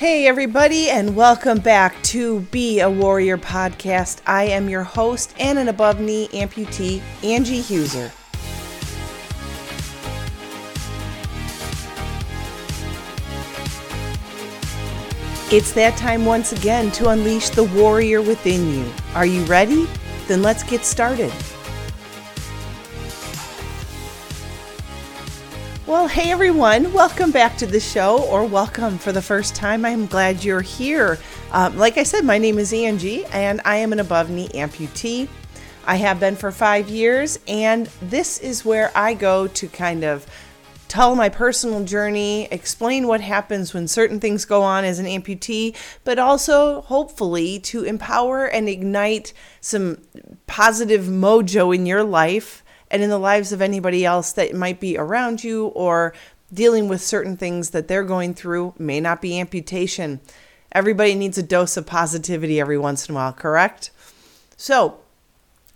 Hey, everybody, and welcome back to Be a Warrior podcast. I am your host and an above knee amputee, Angie Huser. It's that time once again to unleash the warrior within you. Are you ready? Then let's get started. Well, hey everyone, welcome back to the show, or welcome for the first time. I'm glad you're here. Um, like I said, my name is Angie, and I am an above knee amputee. I have been for five years, and this is where I go to kind of tell my personal journey, explain what happens when certain things go on as an amputee, but also hopefully to empower and ignite some positive mojo in your life and in the lives of anybody else that might be around you or dealing with certain things that they're going through. May not be amputation. Everybody needs a dose of positivity every once in a while, correct? So,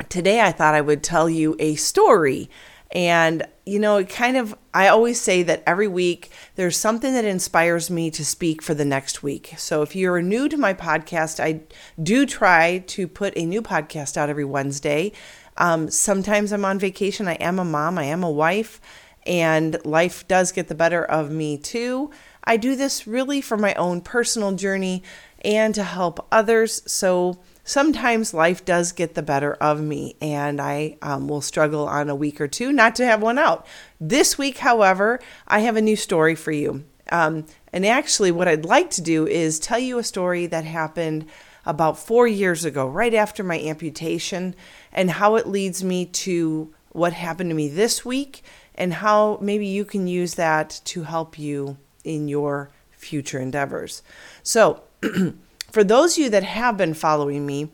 today I thought I would tell you a story. And, you know, it kind of, I always say that every week there's something that inspires me to speak for the next week. So if you're new to my podcast, I do try to put a new podcast out every Wednesday. Um, sometimes I'm on vacation. I am a mom, I am a wife, and life does get the better of me too. I do this really for my own personal journey and to help others. So sometimes life does get the better of me, and I um, will struggle on a week or two not to have one out. This week, however, I have a new story for you. Um, and actually, what I'd like to do is tell you a story that happened about four years ago, right after my amputation, and how it leads me to what happened to me this week, and how maybe you can use that to help you in your future endeavors. So, for those of you that have been following me,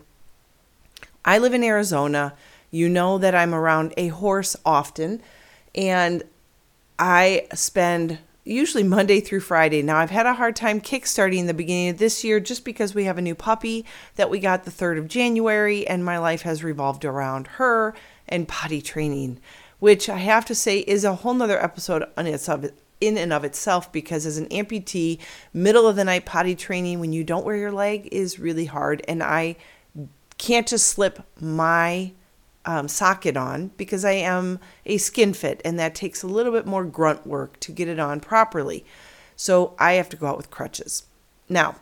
I live in Arizona. You know that I'm around a horse often, and I spend usually Monday through Friday. Now, I've had a hard time kickstarting the beginning of this year just because we have a new puppy that we got the 3rd of January, and my life has revolved around her and potty training, which I have to say is a whole nother episode on its of in and of itself because as an amputee, middle of the night potty training when you don't wear your leg is really hard. And I can't just slip my um, socket on because I am a skin fit and that takes a little bit more grunt work to get it on properly. So I have to go out with crutches. Now,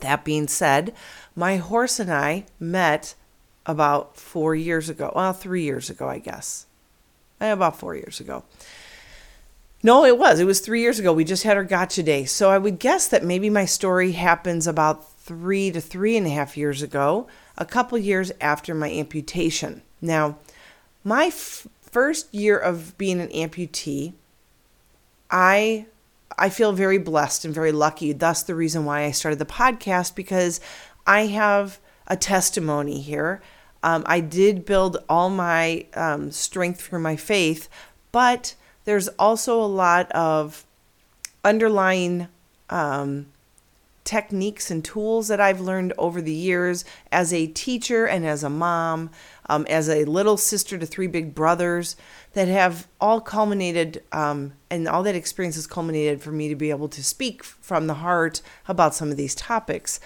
that being said, my horse and I met about four years ago. Well, three years ago, I guess. Eh, about four years ago. No, it was. It was three years ago. We just had our gotcha day. So I would guess that maybe my story happens about three to three and a half years ago a couple years after my amputation. Now, my f- first year of being an amputee, I I feel very blessed and very lucky. Thus, the reason why I started the podcast because I have a testimony here. Um, I did build all my um, strength through my faith, but there's also a lot of underlying um, techniques and tools that I've learned over the years as a teacher and as a mom, um, as a little sister to three big brothers that have all culminated, um, and all that experience has culminated for me to be able to speak from the heart about some of these topics.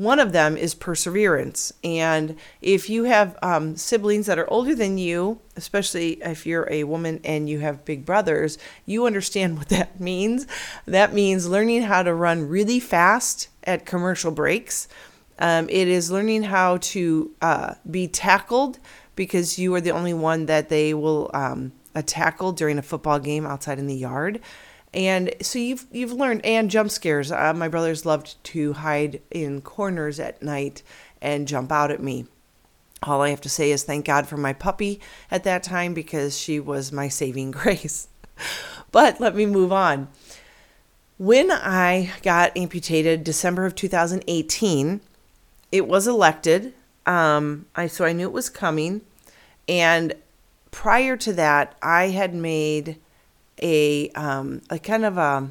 One of them is perseverance. And if you have um, siblings that are older than you, especially if you're a woman and you have big brothers, you understand what that means. That means learning how to run really fast at commercial breaks. Um, it is learning how to uh, be tackled because you are the only one that they will um, tackle during a football game outside in the yard. And so you've you've learned and jump scares. Uh, my brothers loved to hide in corners at night and jump out at me. All I have to say is thank God for my puppy at that time because she was my saving grace. but let me move on. When I got amputated December of 2018, it was elected. Um, I so I knew it was coming, and prior to that, I had made a um, a kind of a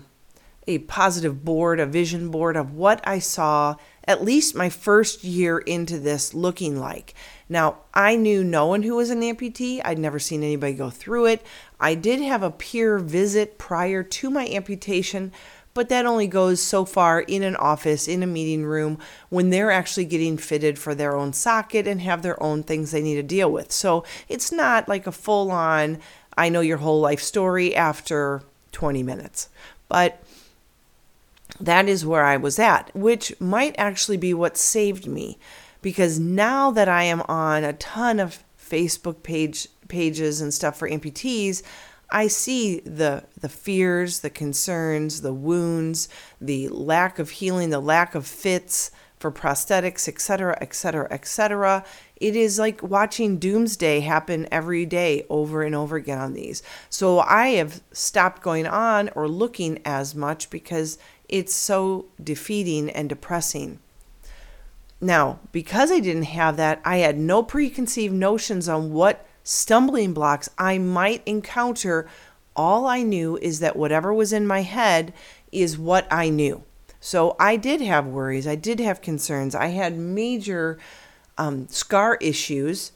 a positive board, a vision board of what I saw at least my first year into this looking like. Now, I knew no one who was an amputee. I'd never seen anybody go through it. I did have a peer visit prior to my amputation, but that only goes so far in an office, in a meeting room, when they're actually getting fitted for their own socket and have their own things they need to deal with. So it's not like a full on, I know your whole life story after 20 minutes. But that is where I was at, which might actually be what saved me because now that I am on a ton of Facebook page pages and stuff for amputees, I see the the fears, the concerns, the wounds, the lack of healing, the lack of fits for prosthetics, etc., etc., etc. It is like watching doomsday happen every day over and over again on these. So I have stopped going on or looking as much because it's so defeating and depressing. Now, because I didn't have that, I had no preconceived notions on what stumbling blocks I might encounter. All I knew is that whatever was in my head is what I knew. So I did have worries, I did have concerns, I had major um, scar issues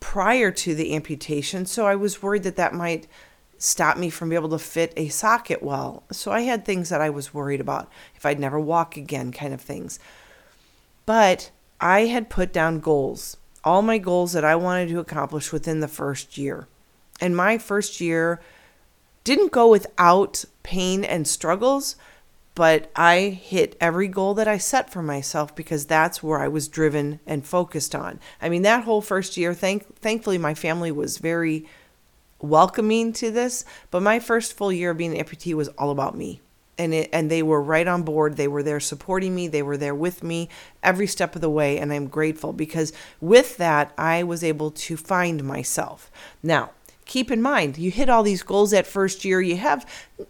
prior to the amputation. So I was worried that that might stop me from being able to fit a socket well. So I had things that I was worried about if I'd never walk again, kind of things. But I had put down goals, all my goals that I wanted to accomplish within the first year. And my first year didn't go without pain and struggles, but I hit every goal that I set for myself because that's where I was driven and focused on. I mean, that whole first year, thank, thankfully, my family was very welcoming to this, but my first full year of being an amputee was all about me. And it, and they were right on board. They were there supporting me. They were there with me every step of the way, and I'm grateful because with that I was able to find myself. Now, keep in mind, you hit all these goals that first year. You have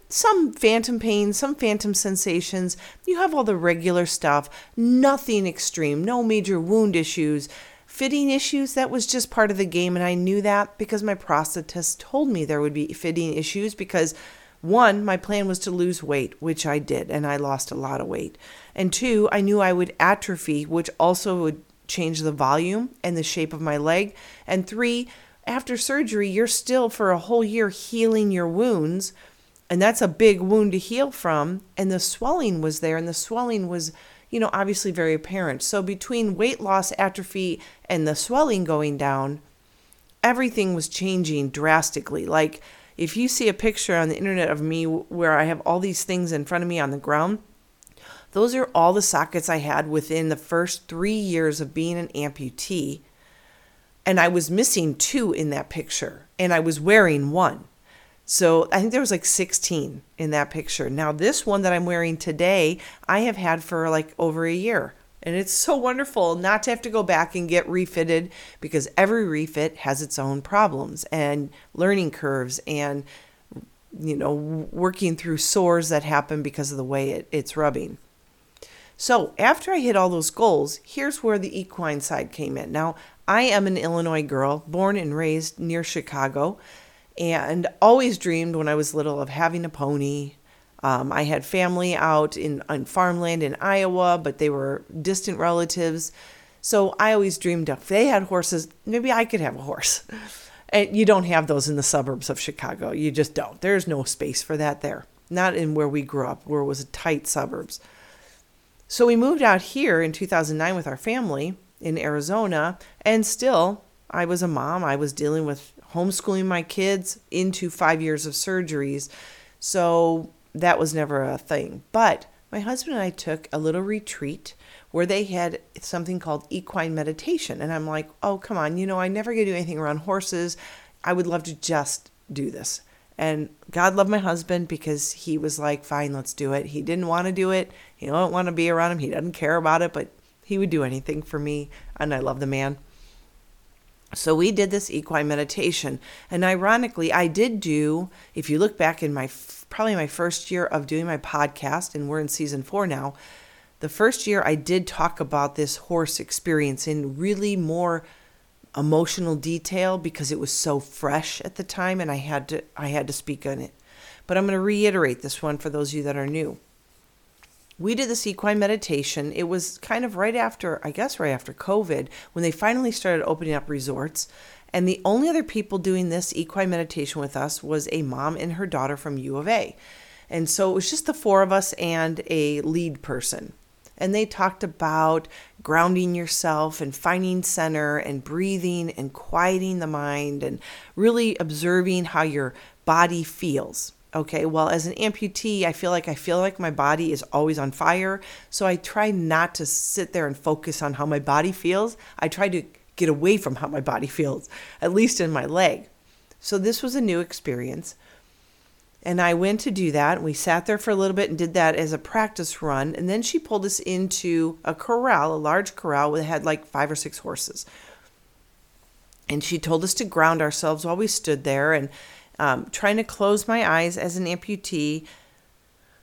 some phantom pain, some phantom sensations. You have all the regular stuff, nothing extreme, no major wound issues, fitting issues, that was just part of the game. And I knew that because my prosthetist told me there would be fitting issues because one, my plan was to lose weight, which I did, and I lost a lot of weight. And two, I knew I would atrophy, which also would change the volume and the shape of my leg. And three, after surgery, you're still for a whole year healing your wounds. And that's a big wound to heal from. And the swelling was there, and the swelling was you know, obviously very apparent. So between weight loss, atrophy, and the swelling going down, everything was changing drastically. Like if you see a picture on the internet of me where I have all these things in front of me on the ground, those are all the sockets I had within the first three years of being an amputee. And I was missing two in that picture, and I was wearing one. So I think there was like 16 in that picture. Now, this one that I'm wearing today, I have had for like over a year. And it's so wonderful not to have to go back and get refitted because every refit has its own problems and learning curves and, you know, working through sores that happen because of the way it, it's rubbing. So after I hit all those goals, here's where the equine side came in. Now, I am an Illinois girl, born and raised near Chicago and always dreamed when I was little of having a pony. Um, I had family out in on farmland in Iowa, but they were distant relatives. So I always dreamed if they had horses, maybe I could have a horse. And you don't have those in the suburbs of Chicago. You just don't. There's no space for that there. Not in where we grew up, where it was tight suburbs. So we moved out here in 2009 with our family in Arizona, and still I was a mom. I was dealing with homeschooling my kids into five years of surgeries. So that was never a thing. But my husband and I took a little retreat where they had something called equine meditation. And I'm like, oh, come on, you know, I never get to do anything around horses. I would love to just do this. And God loved my husband because he was like, fine, let's do it. He didn't want to do it. He don't want to be around him. He doesn't care about it, but he would do anything for me. And I love the man. So we did this equine meditation. And ironically, I did do, if you look back in my probably my first year of doing my podcast, and we're in season four now, the first year I did talk about this horse experience in really more emotional detail because it was so fresh at the time and I had to I had to speak on it. But I'm going to reiterate this one for those of you that are new we did this equine meditation. It was kind of right after, I guess, right after COVID, when they finally started opening up resorts. And the only other people doing this equine meditation with us was a mom and her daughter from U of A. And so it was just the four of us and a lead person. And they talked about grounding yourself and finding center and breathing and quieting the mind and really observing how your body feels. Okay, well, as an amputee, I feel like I feel like my body is always on fire. So I try not to sit there and focus on how my body feels. I try to get away from how my body feels, at least in my leg. So this was a new experience. And I went to do that. We sat there for a little bit and did that as a practice run. And then she pulled us into a corral, a large corral that had like five or six horses. And she told us to ground ourselves while we stood there. And um, trying to close my eyes as an amputee.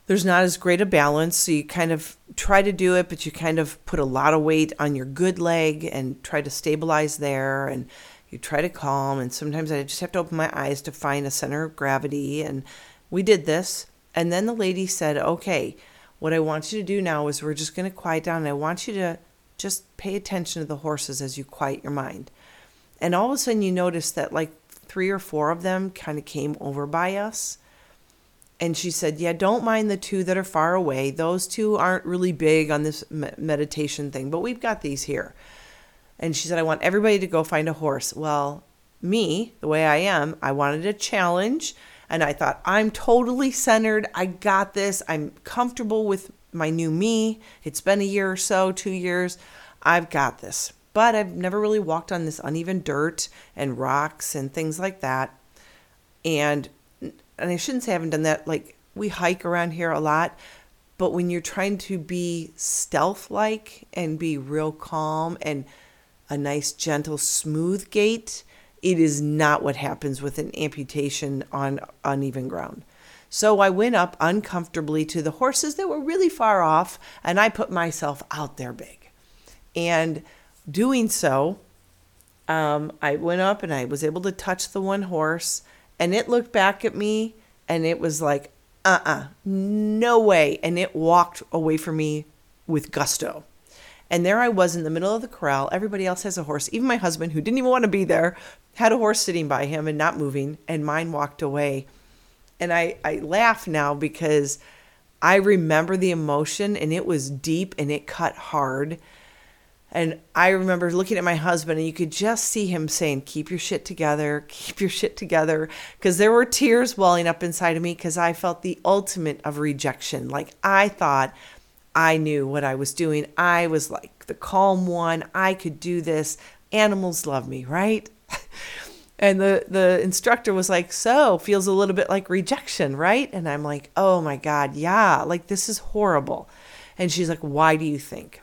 There's not as great a balance, so you kind of try to do it, but you kind of put a lot of weight on your good leg and try to stabilize there, and you try to calm. And sometimes I just have to open my eyes to find a center of gravity. And we did this, and then the lady said, "Okay, what I want you to do now is we're just going to quiet down, and I want you to just pay attention to the horses as you quiet your mind." And all of a sudden, you notice that like three or four of them kind of came over by us. And she said, Yeah, don't mind the two that are far away. Those two aren't really big on this meditation thing, but we've got these here. And she said, I want everybody to go find a horse. Well, me, the way I am, I wanted a challenge. And I thought, I'm totally centered. I got this. I'm comfortable with my new me. It's been a year or so, two years. I've got this but I've never really walked on this uneven dirt and rocks and things like that. And and I shouldn't say I haven't done that. Like we hike around here a lot, but when you're trying to be stealth like and be real calm and a nice, gentle, smooth gait, it is not what happens with an amputation on uneven ground. So I went up uncomfortably to the horses that were really far off, and I put myself out there big. And doing so, um, I went up and I was able to touch the one horse, and it looked back at me and it was like, uh uh-uh, uh, no way. And it walked away from me with gusto. And there I was in the middle of the corral. Everybody else has a horse. Even my husband, who didn't even want to be there, had a horse sitting by him and not moving, and mine walked away. And I, I laugh now because I remember the emotion, and it was deep and it cut hard. And I remember looking at my husband, and you could just see him saying, Keep your shit together, keep your shit together. Because there were tears welling up inside of me because I felt the ultimate of rejection. Like I thought I knew what I was doing. I was like the calm one. I could do this. Animals love me, right? and the, the instructor was like, So, feels a little bit like rejection, right? And I'm like, Oh my God, yeah, like this is horrible. And she's like, Why do you think?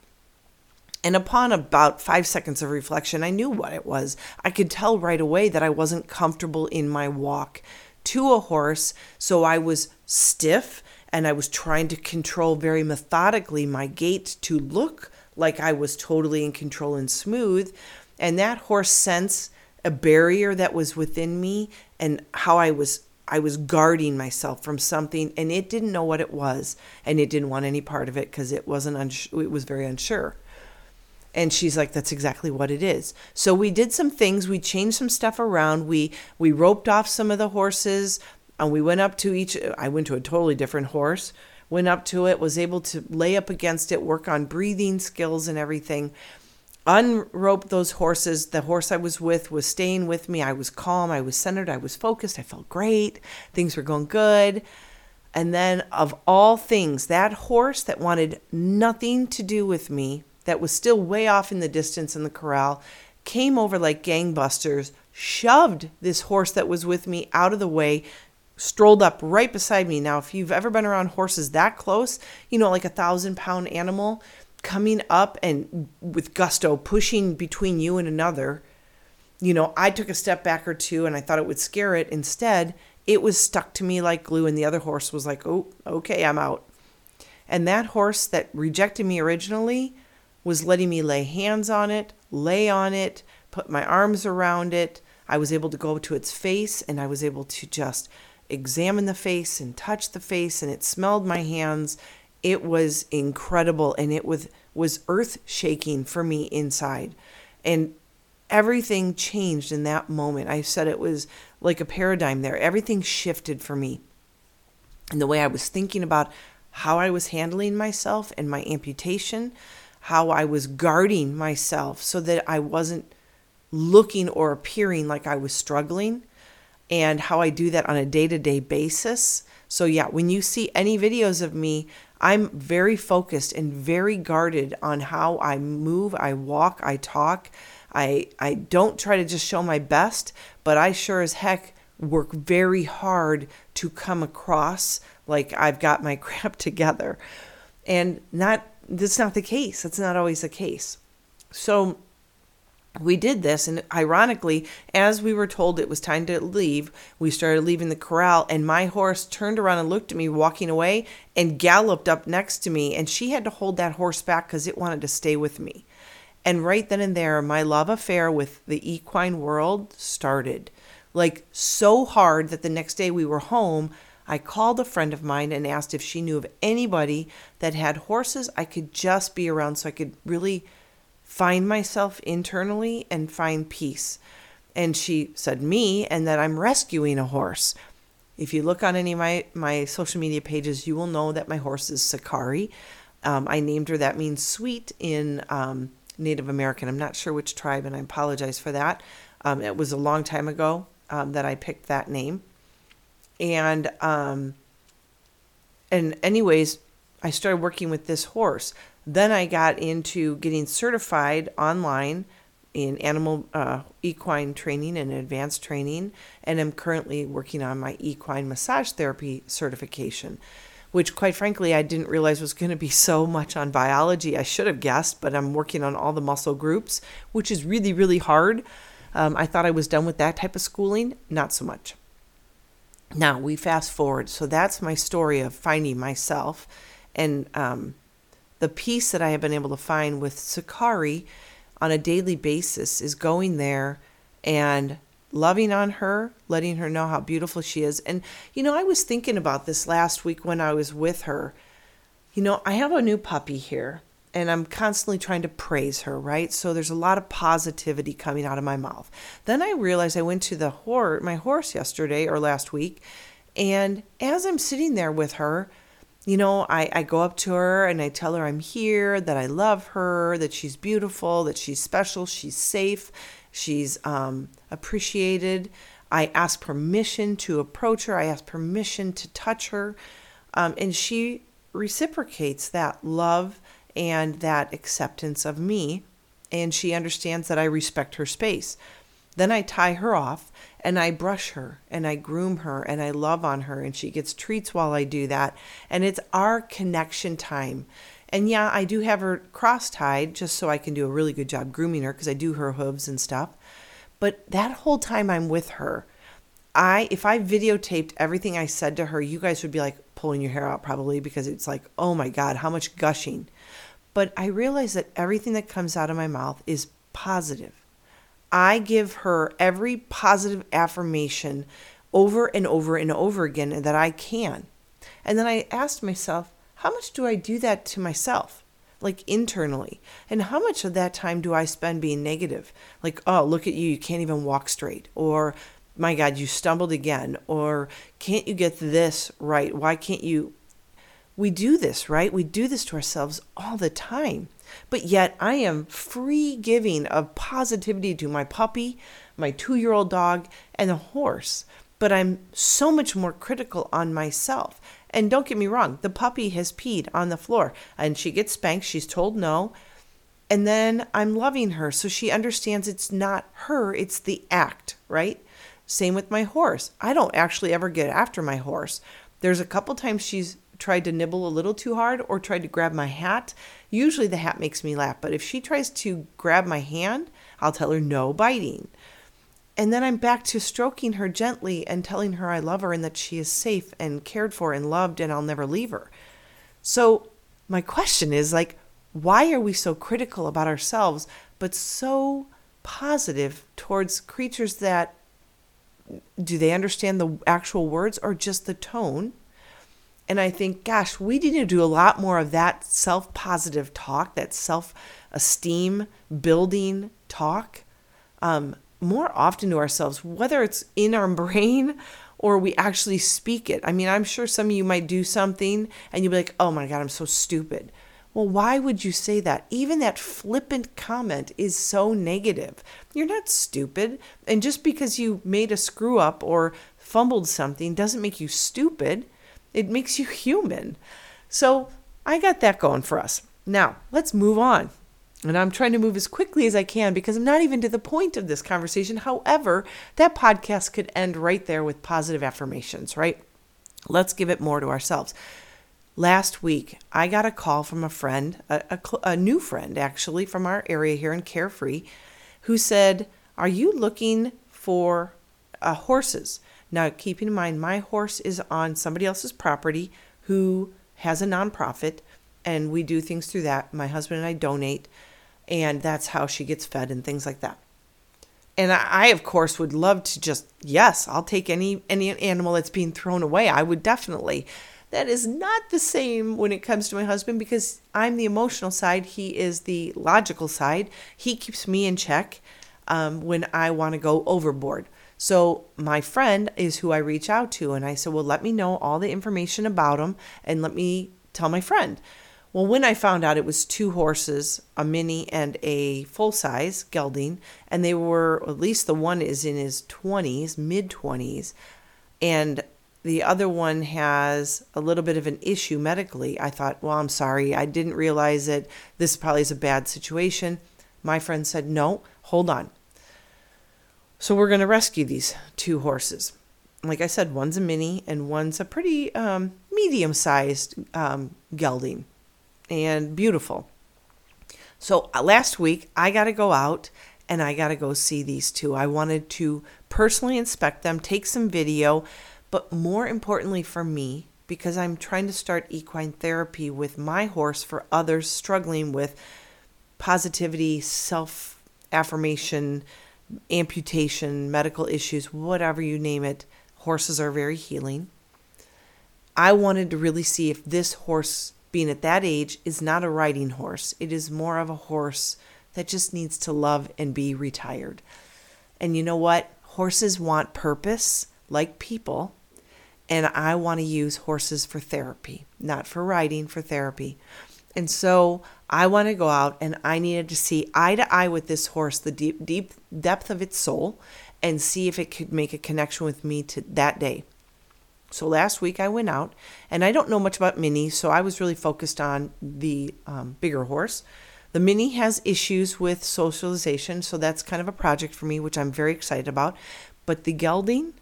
And upon about five seconds of reflection, I knew what it was. I could tell right away that I wasn't comfortable in my walk to a horse, so I was stiff and I was trying to control very methodically my gait to look like I was totally in control and smooth. And that horse sensed a barrier that was within me and how I was I was guarding myself from something and it didn't know what it was and it didn't want any part of it because it wasn't uns- it was very unsure. And she's like, that's exactly what it is. So we did some things. We changed some stuff around. We we roped off some of the horses, and we went up to each. I went to a totally different horse. Went up to it. Was able to lay up against it, work on breathing skills and everything. Unroped those horses. The horse I was with was staying with me. I was calm. I was centered. I was focused. I felt great. Things were going good. And then, of all things, that horse that wanted nothing to do with me that was still way off in the distance in the corral came over like gangbusters, shoved this horse that was with me out of the way, strolled up right beside me. Now, if you've ever been around horses that close, you know, like a thousand pound animal coming up and with gusto pushing between you and another, you know, I took a step back or two and I thought it would scare it. Instead, it was stuck to me like glue, and the other horse was like, oh, okay, I'm out. And that horse that rejected me originally was letting me lay hands on it, lay on it, put my arms around it. I was able to go to its face and I was able to just examine the face and touch the face and it smelled my hands. It was incredible and it was was earth shaking for me inside. And everything changed in that moment. I said it was like a paradigm there. Everything shifted for me. and the way I was thinking about how I was handling myself and my amputation, how I was guarding myself so that I wasn't looking or appearing like I was struggling, and how I do that on a day to day basis. So, yeah, when you see any videos of me, I'm very focused and very guarded on how I move, I walk, I talk. I, I don't try to just show my best, but I sure as heck work very hard to come across like I've got my crap together. And not that's not the case. That's not always the case. So we did this and ironically as we were told it was time to leave we started leaving the corral and my horse turned around and looked at me walking away and galloped up next to me and she had to hold that horse back because it wanted to stay with me and right then and there my love affair with the equine world started like so hard that the next day we were home I called a friend of mine and asked if she knew of anybody that had horses I could just be around so I could really find myself internally and find peace. And she said, Me, and that I'm rescuing a horse. If you look on any of my, my social media pages, you will know that my horse is Sakari. Um, I named her, that means sweet in um, Native American. I'm not sure which tribe, and I apologize for that. Um, it was a long time ago um, that I picked that name and um, and anyways, I started working with this horse. Then I got into getting certified online in animal uh, equine training and advanced training, and am currently working on my equine massage therapy certification, which, quite frankly, I didn't realize was going to be so much on biology. I should have guessed, but I'm working on all the muscle groups, which is really, really hard. Um, I thought I was done with that type of schooling, not so much. Now we fast forward. So that's my story of finding myself and um, the peace that I have been able to find with Sakari on a daily basis is going there and loving on her, letting her know how beautiful she is. And, you know, I was thinking about this last week when I was with her. You know, I have a new puppy here and I'm constantly trying to praise her, right? So there's a lot of positivity coming out of my mouth. Then I realized I went to the horse, my horse yesterday or last week, and as I'm sitting there with her, you know, I, I go up to her and I tell her I'm here, that I love her, that she's beautiful, that she's special, she's safe, she's um, appreciated. I ask permission to approach her, I ask permission to touch her, um, and she reciprocates that love and that acceptance of me. And she understands that I respect her space. Then I tie her off and I brush her and I groom her and I love on her and she gets treats while I do that. And it's our connection time. And yeah, I do have her cross tied just so I can do a really good job grooming her because I do her hooves and stuff. But that whole time I'm with her, I if I videotaped everything I said to her, you guys would be like pulling your hair out probably because it's like, "Oh my god, how much gushing." But I realize that everything that comes out of my mouth is positive. I give her every positive affirmation over and over and over again that I can. And then I asked myself, how much do I do that to myself? Like internally. And how much of that time do I spend being negative? Like, oh, look at you, you can't even walk straight. Or, my God, you stumbled again. Or, can't you get this right? Why can't you? We do this, right? We do this to ourselves all the time. But yet, I am free giving of positivity to my puppy, my two year old dog, and the horse. But I'm so much more critical on myself. And don't get me wrong, the puppy has peed on the floor and she gets spanked. She's told no. And then I'm loving her. So she understands it's not her, it's the act, right? Same with my horse. I don't actually ever get after my horse. There's a couple times she's tried to nibble a little too hard or tried to grab my hat, usually the hat makes me laugh. But if she tries to grab my hand, I'll tell her no biting. And then I'm back to stroking her gently and telling her I love her and that she is safe and cared for and loved and I'll never leave her. So, my question is like, why are we so critical about ourselves but so positive towards creatures that do they understand the actual words or just the tone? And I think, gosh, we need to do a lot more of that self positive talk, that self esteem building talk um, more often to ourselves, whether it's in our brain or we actually speak it. I mean, I'm sure some of you might do something and you'll be like, oh my God, I'm so stupid. Well, why would you say that? Even that flippant comment is so negative. You're not stupid. And just because you made a screw up or fumbled something doesn't make you stupid, it makes you human. So I got that going for us. Now, let's move on. And I'm trying to move as quickly as I can because I'm not even to the point of this conversation. However, that podcast could end right there with positive affirmations, right? Let's give it more to ourselves. Last week, I got a call from a friend, a, a, a, new friend actually, from our area here in Carefree, who said, Are you looking for uh, horses? Now, keeping in mind, my horse is on somebody else's property who has a nonprofit, and we do things through that. My husband and I donate, and that's how she gets fed and things like that. And I, I of course, would love to just, yes, I'll take any any animal that's being thrown away. I would definitely that is not the same when it comes to my husband because I'm the emotional side. He is the logical side. He keeps me in check um, when I want to go overboard. So my friend is who I reach out to, and I said, "Well, let me know all the information about him, and let me tell my friend." Well, when I found out it was two horses, a mini and a full size gelding, and they were at least the one is in his 20s, mid 20s, and the other one has a little bit of an issue medically. I thought, well, I'm sorry. I didn't realize it. this probably is a bad situation. My friend said, no, hold on. So we're going to rescue these two horses. Like I said, one's a mini and one's a pretty um, medium sized um, gelding and beautiful. So uh, last week, I got to go out and I got to go see these two. I wanted to personally inspect them, take some video but more importantly for me, because I'm trying to start equine therapy with my horse for others struggling with positivity, self affirmation, amputation, medical issues, whatever you name it. Horses are very healing. I wanted to really see if this horse, being at that age, is not a riding horse. It is more of a horse that just needs to love and be retired. And you know what? Horses want purpose like people and I want to use horses for therapy, not for riding, for therapy. And so I want to go out and I needed to see eye to eye with this horse, the deep, deep depth of its soul, and see if it could make a connection with me to that day. So last week I went out, and I don't know much about Minnie, so I was really focused on the um, bigger horse. The Minnie has issues with socialization, so that's kind of a project for me, which I'm very excited about. But the gelding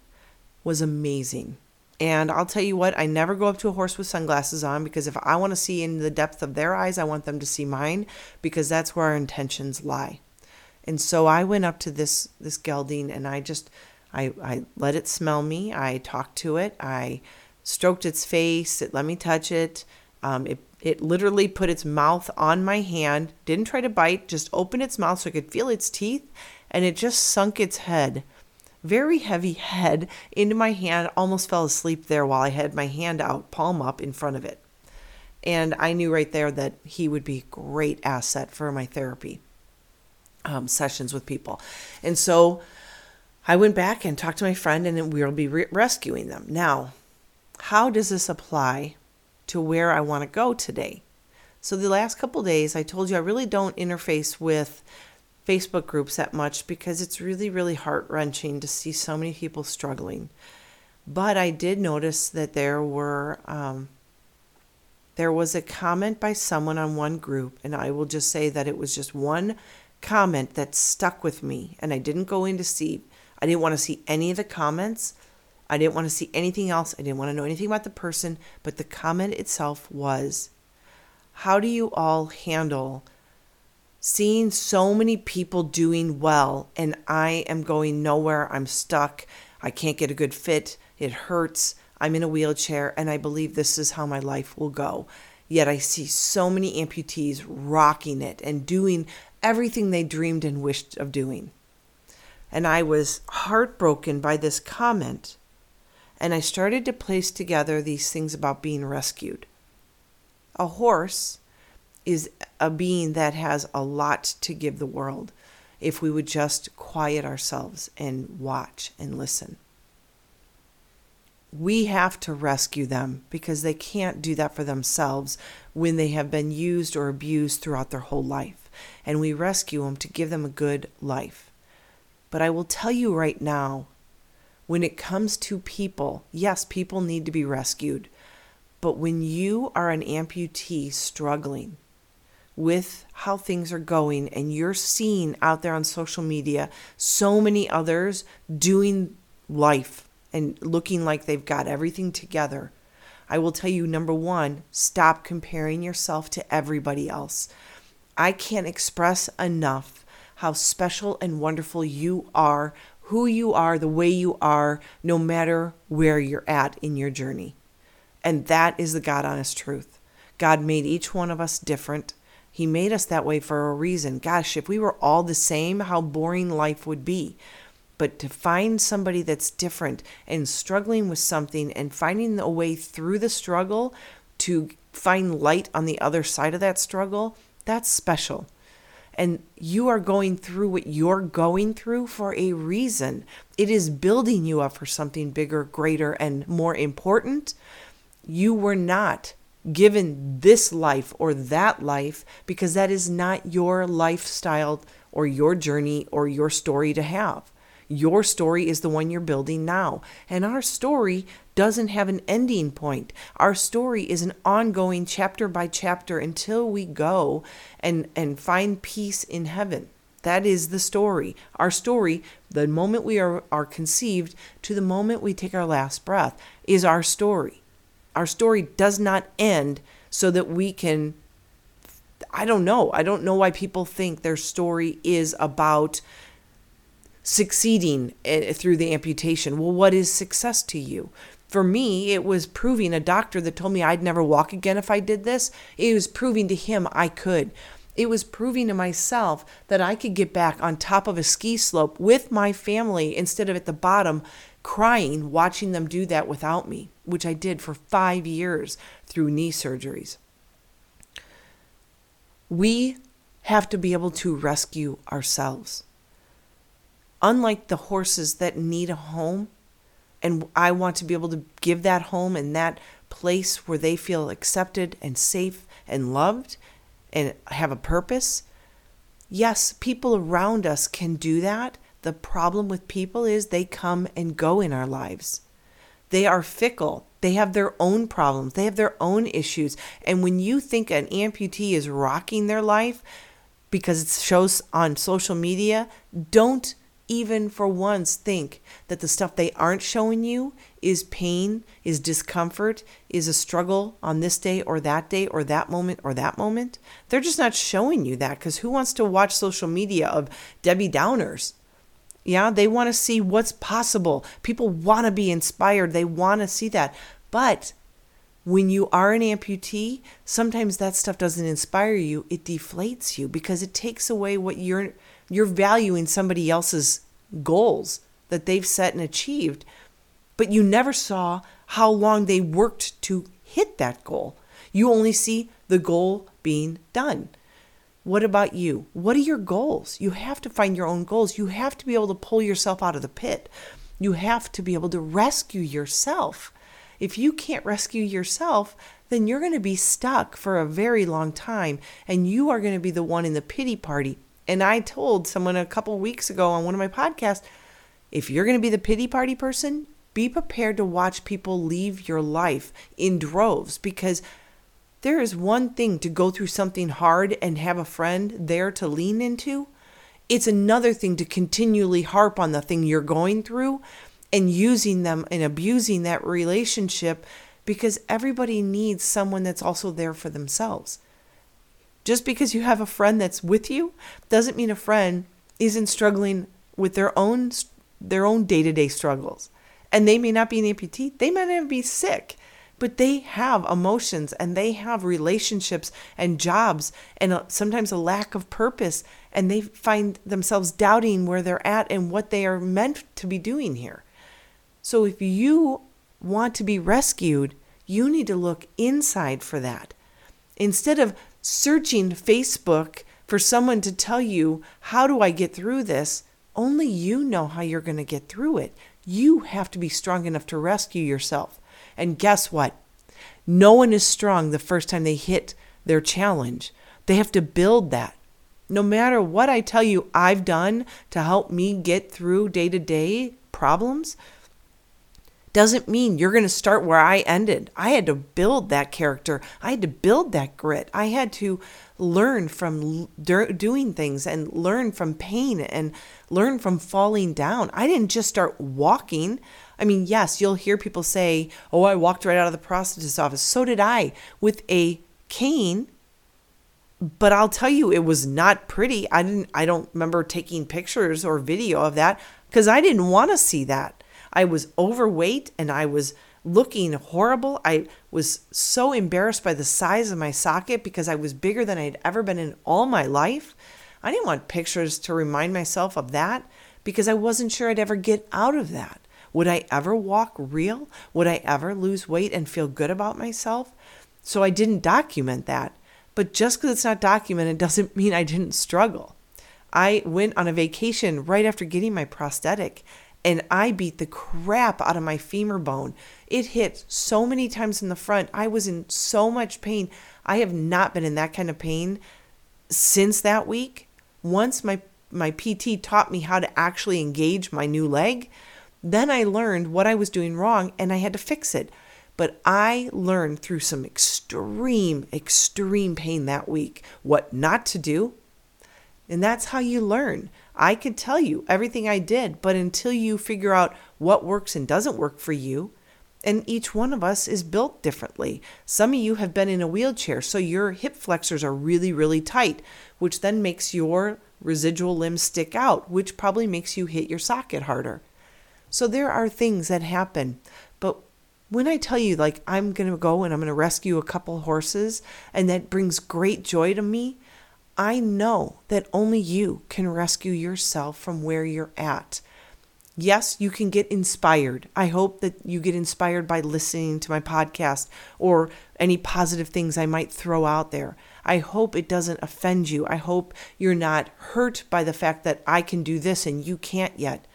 was amazing. And I'll tell you what, I never go up to a horse with sunglasses on because if I want to see in the depth of their eyes, I want them to see mine because that's where our intentions lie. And so I went up to this this gelding and I just I, I let it smell me. I talked to it. I stroked its face. It let me touch it. Um, it it literally put its mouth on my hand. Didn't try to bite. Just opened its mouth so I could feel its teeth, and it just sunk its head very heavy head into my hand, almost fell asleep there while I had my hand out, palm up in front of it. And I knew right there that he would be a great asset for my therapy um, sessions with people. And so I went back and talked to my friend, and we will be re- rescuing them. Now, how does this apply to where I want to go today? So, the last couple days, I told you I really don't interface with Facebook groups that much because it's really, really heart wrenching to see so many people struggling. But I did notice that there were um, there was a comment by someone on one group, and I will just say that it was just one comment that stuck with me, and I didn't go in to see. I didn't want to see any of the comments. I didn't want to see anything else. I didn't want to know anything about the person, but the comment itself was, "How do you all handle?" Seeing so many people doing well and I am going nowhere. I'm stuck. I can't get a good fit. It hurts. I'm in a wheelchair and I believe this is how my life will go. Yet I see so many amputees rocking it and doing everything they dreamed and wished of doing. And I was heartbroken by this comment. And I started to place together these things about being rescued. A horse is a being that has a lot to give the world if we would just quiet ourselves and watch and listen. we have to rescue them because they can't do that for themselves when they have been used or abused throughout their whole life. And we rescue them to give them a good life. But I will tell you right now when it comes to people, yes, people need to be rescued. But when you are an amputee struggling with how things are going and you're seeing out there on social media so many others doing life and looking like they've got everything together, I will tell you number one, stop comparing yourself to everybody else. I can't express enough how special and wonderful you are, who you are, the way you are, no matter where you're at in your journey. And that is the God honest truth. God made each one of us different. He made us that way for a reason. Gosh, if we were all the same, how boring life would be but to find somebody that's different and struggling with something and finding a way through the struggle to find light on the other side of that struggle, that's special. And you are going through what you're going through for a reason. It is building you up for something bigger, greater, and more important. You were not given this life or that life because that is not your lifestyle or your journey or your story to have. Your story is the one you're building now. And our story doesn't have an ending point. Our story is an ongoing chapter by chapter until we go and, and find peace in heaven. That is the story. Our story, the moment we are, are conceived to the moment we take our last breath, is our story. Our story does not end so that we can. I don't know. I don't know why people think their story is about succeeding eh, through the amputation. Well, what is success to you? For me, it was proving a doctor that told me I'd never walk again if I did this. It was proving to him I could. It was proving to myself that I could get back on top of a ski slope with my family instead of at the bottom crying watching them do that without me, which I did for five years through knee surgeries. We have to be able to rescue ourselves unlike the horses that need a home, and I want to be able to give that home and that place where they feel accepted and safe and loved and have a purpose. Yes, people around us can do that. The problem with people is they come and go in our lives. They are fickle. They have their own problems. They have their own issues. And when you think an amputee is rocking their life because it shows on social media, don't even for once think that the stuff they aren't showing you is pain, is discomfort, is a struggle on this day or that day or that moment or that moment. They're just not showing you that because who wants to watch social media of Debbie Downers? Yeah, they want to see what's possible. People want to be inspired, they want to see that. But when you are an amputee, sometimes that stuff doesn't inspire you. It deflates you because it takes away what you're you're valuing somebody else's goals that they've set and achieved, but you never saw how long they worked to hit that goal. You only see the goal being done. What about you? What are your goals? You have to find your own goals. You have to be able to pull yourself out of the pit. You have to be able to rescue yourself. If you can't rescue yourself, then you're going to be stuck for a very long time and you are going to be the one in the pity party and I told someone a couple weeks ago on one of my podcasts if you're going to be the pity party person, be prepared to watch people leave your life in droves because there is one thing to go through something hard and have a friend there to lean into. It's another thing to continually harp on the thing you're going through and using them and abusing that relationship because everybody needs someone that's also there for themselves. Just because you have a friend that's with you doesn't mean a friend isn't struggling with their own their own day-to-day struggles. And they may not be an amputee, they might not be sick, but they have emotions and they have relationships and jobs and sometimes a lack of purpose and they find themselves doubting where they're at and what they are meant to be doing here. So if you want to be rescued, you need to look inside for that. Instead of searching Facebook for someone to tell you, how do I get through this? Only you know how you're going to get through it. You have to be strong enough to rescue yourself. And guess what? No one is strong the first time they hit their challenge. They have to build that. No matter what I tell you I've done to help me get through day to day problems, doesn't mean you're going to start where I ended. I had to build that character. I had to build that grit. I had to learn from doing things and learn from pain and learn from falling down. I didn't just start walking. I mean, yes, you'll hear people say, Oh, I walked right out of the prosthetist office. So did I with a cane. But I'll tell you, it was not pretty. I didn't, I don't remember taking pictures or video of that because I didn't want to see that. I was overweight and I was looking horrible. I was so embarrassed by the size of my socket because I was bigger than I'd ever been in all my life. I didn't want pictures to remind myself of that because I wasn't sure I'd ever get out of that. Would I ever walk real? Would I ever lose weight and feel good about myself? So I didn't document that. But just because it's not documented doesn't mean I didn't struggle. I went on a vacation right after getting my prosthetic and I beat the crap out of my femur bone. It hit so many times in the front. I was in so much pain. I have not been in that kind of pain since that week. Once my my PT taught me how to actually engage my new leg, then I learned what I was doing wrong and I had to fix it. But I learned through some extreme, extreme pain that week what not to do. And that's how you learn. I could tell you everything I did, but until you figure out what works and doesn't work for you, and each one of us is built differently. Some of you have been in a wheelchair, so your hip flexors are really, really tight, which then makes your residual limbs stick out, which probably makes you hit your socket harder. So there are things that happen. But when I tell you, like, I'm going to go and I'm going to rescue a couple horses, and that brings great joy to me, I know that only you can rescue yourself from where you're at. Yes, you can get inspired. I hope that you get inspired by listening to my podcast or any positive things I might throw out there. I hope it doesn't offend you. I hope you're not hurt by the fact that I can do this and you can't yet.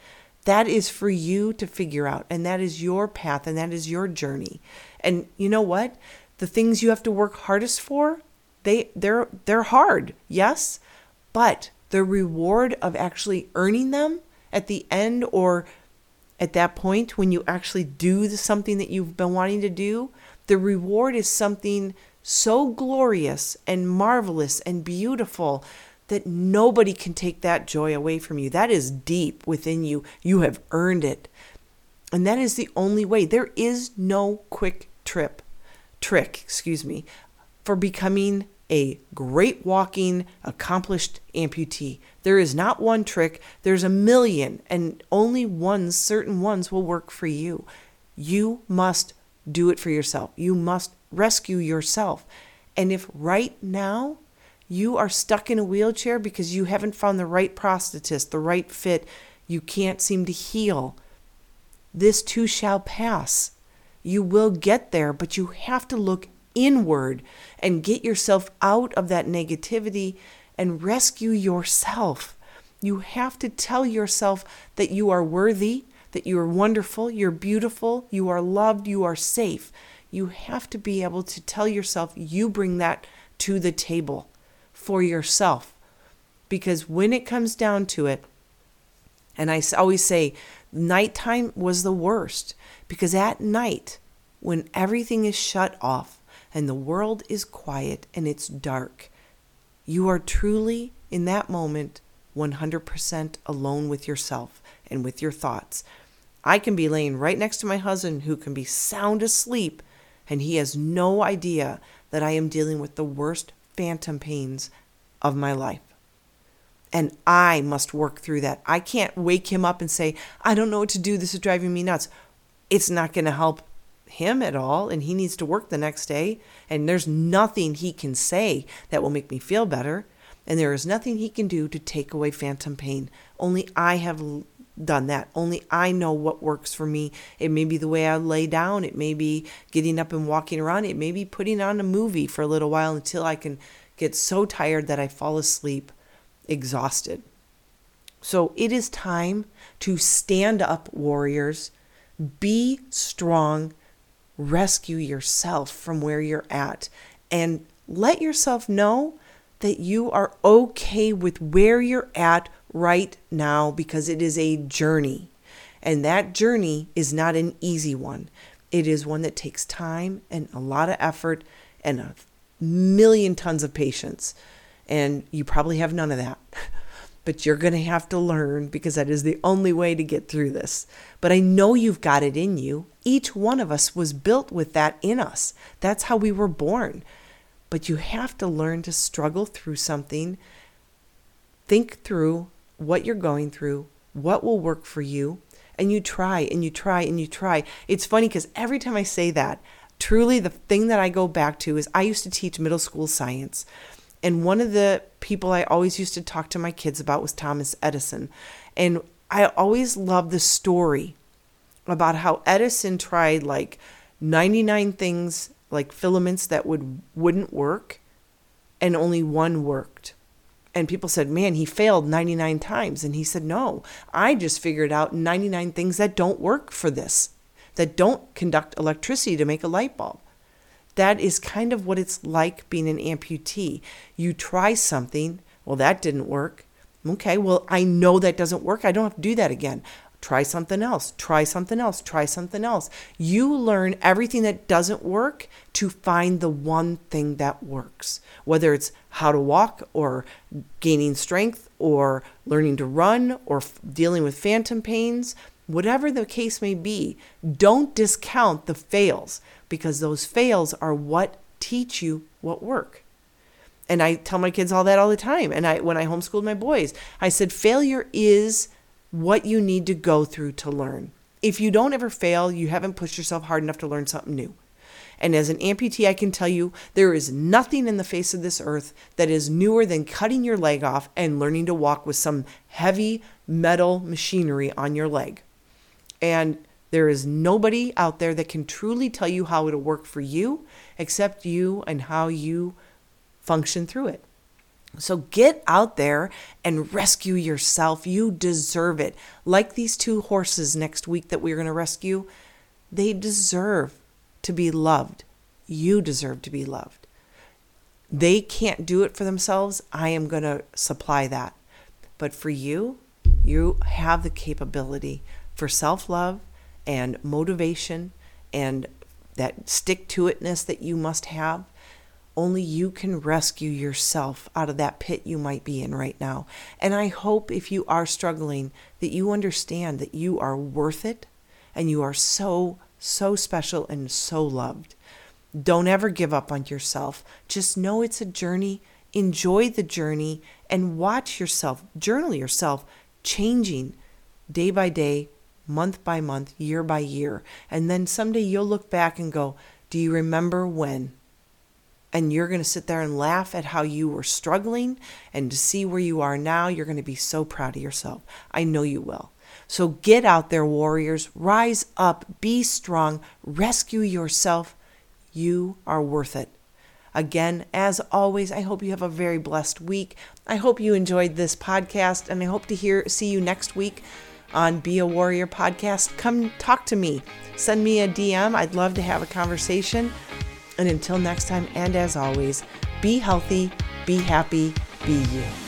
That is for you to figure out, and that is your path, and that is your journey. And you know what? The things you have to work hardest for, they they're they're hard, yes, but the reward of actually earning them at the end or at that point when you actually do something that you've been wanting to do, the reward is something so glorious and marvelous and beautiful that nobody can take that joy away from you. That is deep within you. You have earned it. And that is the only way. There is no quick trip, trick, excuse me, for becoming a great walking, accomplished amputee. There is not one trick, there's a million, and only ones, certain ones, will work for you. You must do it for yourself. You must rescue yourself. And if right now you are stuck in a wheelchair because you haven't found the right prosthetist, the right fit, you can't seem to heal, this too shall pass. You will get there, but you have to look inward and get yourself out of that negativity and rescue yourself. You have to tell yourself that you are worthy, that you are wonderful, you're beautiful, you are loved, you are safe. You have to be able to tell yourself you bring that to the table for yourself. Because when it comes down to it, and I always say, nighttime was the worst because at night, when everything is shut off, and the world is quiet and it's dark, you are truly in that moment 100% alone with yourself and with your thoughts. I can be laying right next to my husband who can be sound asleep, and he has no idea that I am dealing with the worst phantom pains of my life. And I must work through that. I can't wake him up and say, I don't know what to do. This is driving me nuts. It's not going to help him at all and he needs to work the next day and there's nothing he can say that will make me feel better and there is nothing he can do to take away phantom pain. Only i have done that. Only i know what works for me. It may be the way i lay down. It may be getting up and walking around. It may be putting on a movie for a little while until i can get so tired that i fall asleep exhausted. So it is time to stand up, warriors. Be strong. Rescue yourself from where you're at and let yourself know that you are okay with where you're at right now because it is a journey. And that journey is not an easy one. It is one that takes time and a lot of effort and a million tons of patience. And you probably have none of that. but you're going to have to learn because that is the only way to get through this. But I know you've got it in you. Each one of us was built with that in us. That's how we were born. But you have to learn to struggle through something, think through what you're going through, what will work for you, and you try and you try and you try. It's funny because every time I say that, truly the thing that I go back to is I used to teach middle school science. And one of the people I always used to talk to my kids about was Thomas Edison. And I always loved the story about how Edison tried like 99 things like filaments that would wouldn't work and only one worked. And people said, "Man, he failed 99 times." And he said, "No, I just figured out 99 things that don't work for this, that don't conduct electricity to make a light bulb." That is kind of what it's like being an amputee. You try something, well that didn't work. Okay, well I know that doesn't work. I don't have to do that again. Try something else, try something else, try something else. You learn everything that doesn't work to find the one thing that works, whether it's how to walk or gaining strength or learning to run or f- dealing with phantom pains, whatever the case may be. Don't discount the fails because those fails are what teach you what work. And I tell my kids all that all the time. And I when I homeschooled my boys, I said failure is what you need to go through to learn. If you don't ever fail, you haven't pushed yourself hard enough to learn something new. And as an amputee, I can tell you there is nothing in the face of this earth that is newer than cutting your leg off and learning to walk with some heavy metal machinery on your leg. And there is nobody out there that can truly tell you how it'll work for you except you and how you function through it. So get out there and rescue yourself. You deserve it. Like these two horses next week that we're going to rescue, they deserve to be loved. You deserve to be loved. They can't do it for themselves. I am going to supply that. But for you, you have the capability for self love and motivation and that stick to itness that you must have only you can rescue yourself out of that pit you might be in right now. And I hope if you are struggling that you understand that you are worth it and you are so, so special and so loved. Don't ever give up on yourself. Just know it's a journey. Enjoy the journey and watch yourself, journal yourself changing day by day, month by month, year by year. And then someday you'll look back and go, Do you remember when? and you're going to sit there and laugh at how you were struggling and to see where you are now, you're going to be so proud of yourself. I know you will. So get out there, warriors. Rise up, be strong, rescue yourself. You are worth it. Again, as always, I hope you have a very blessed week. I hope you enjoyed this podcast, and I hope to hear see you next week on Be a Warrior podcast. Come talk to me. Send me a DM. I'd love to have a conversation. And until next time, and as always, be healthy, be happy, be you.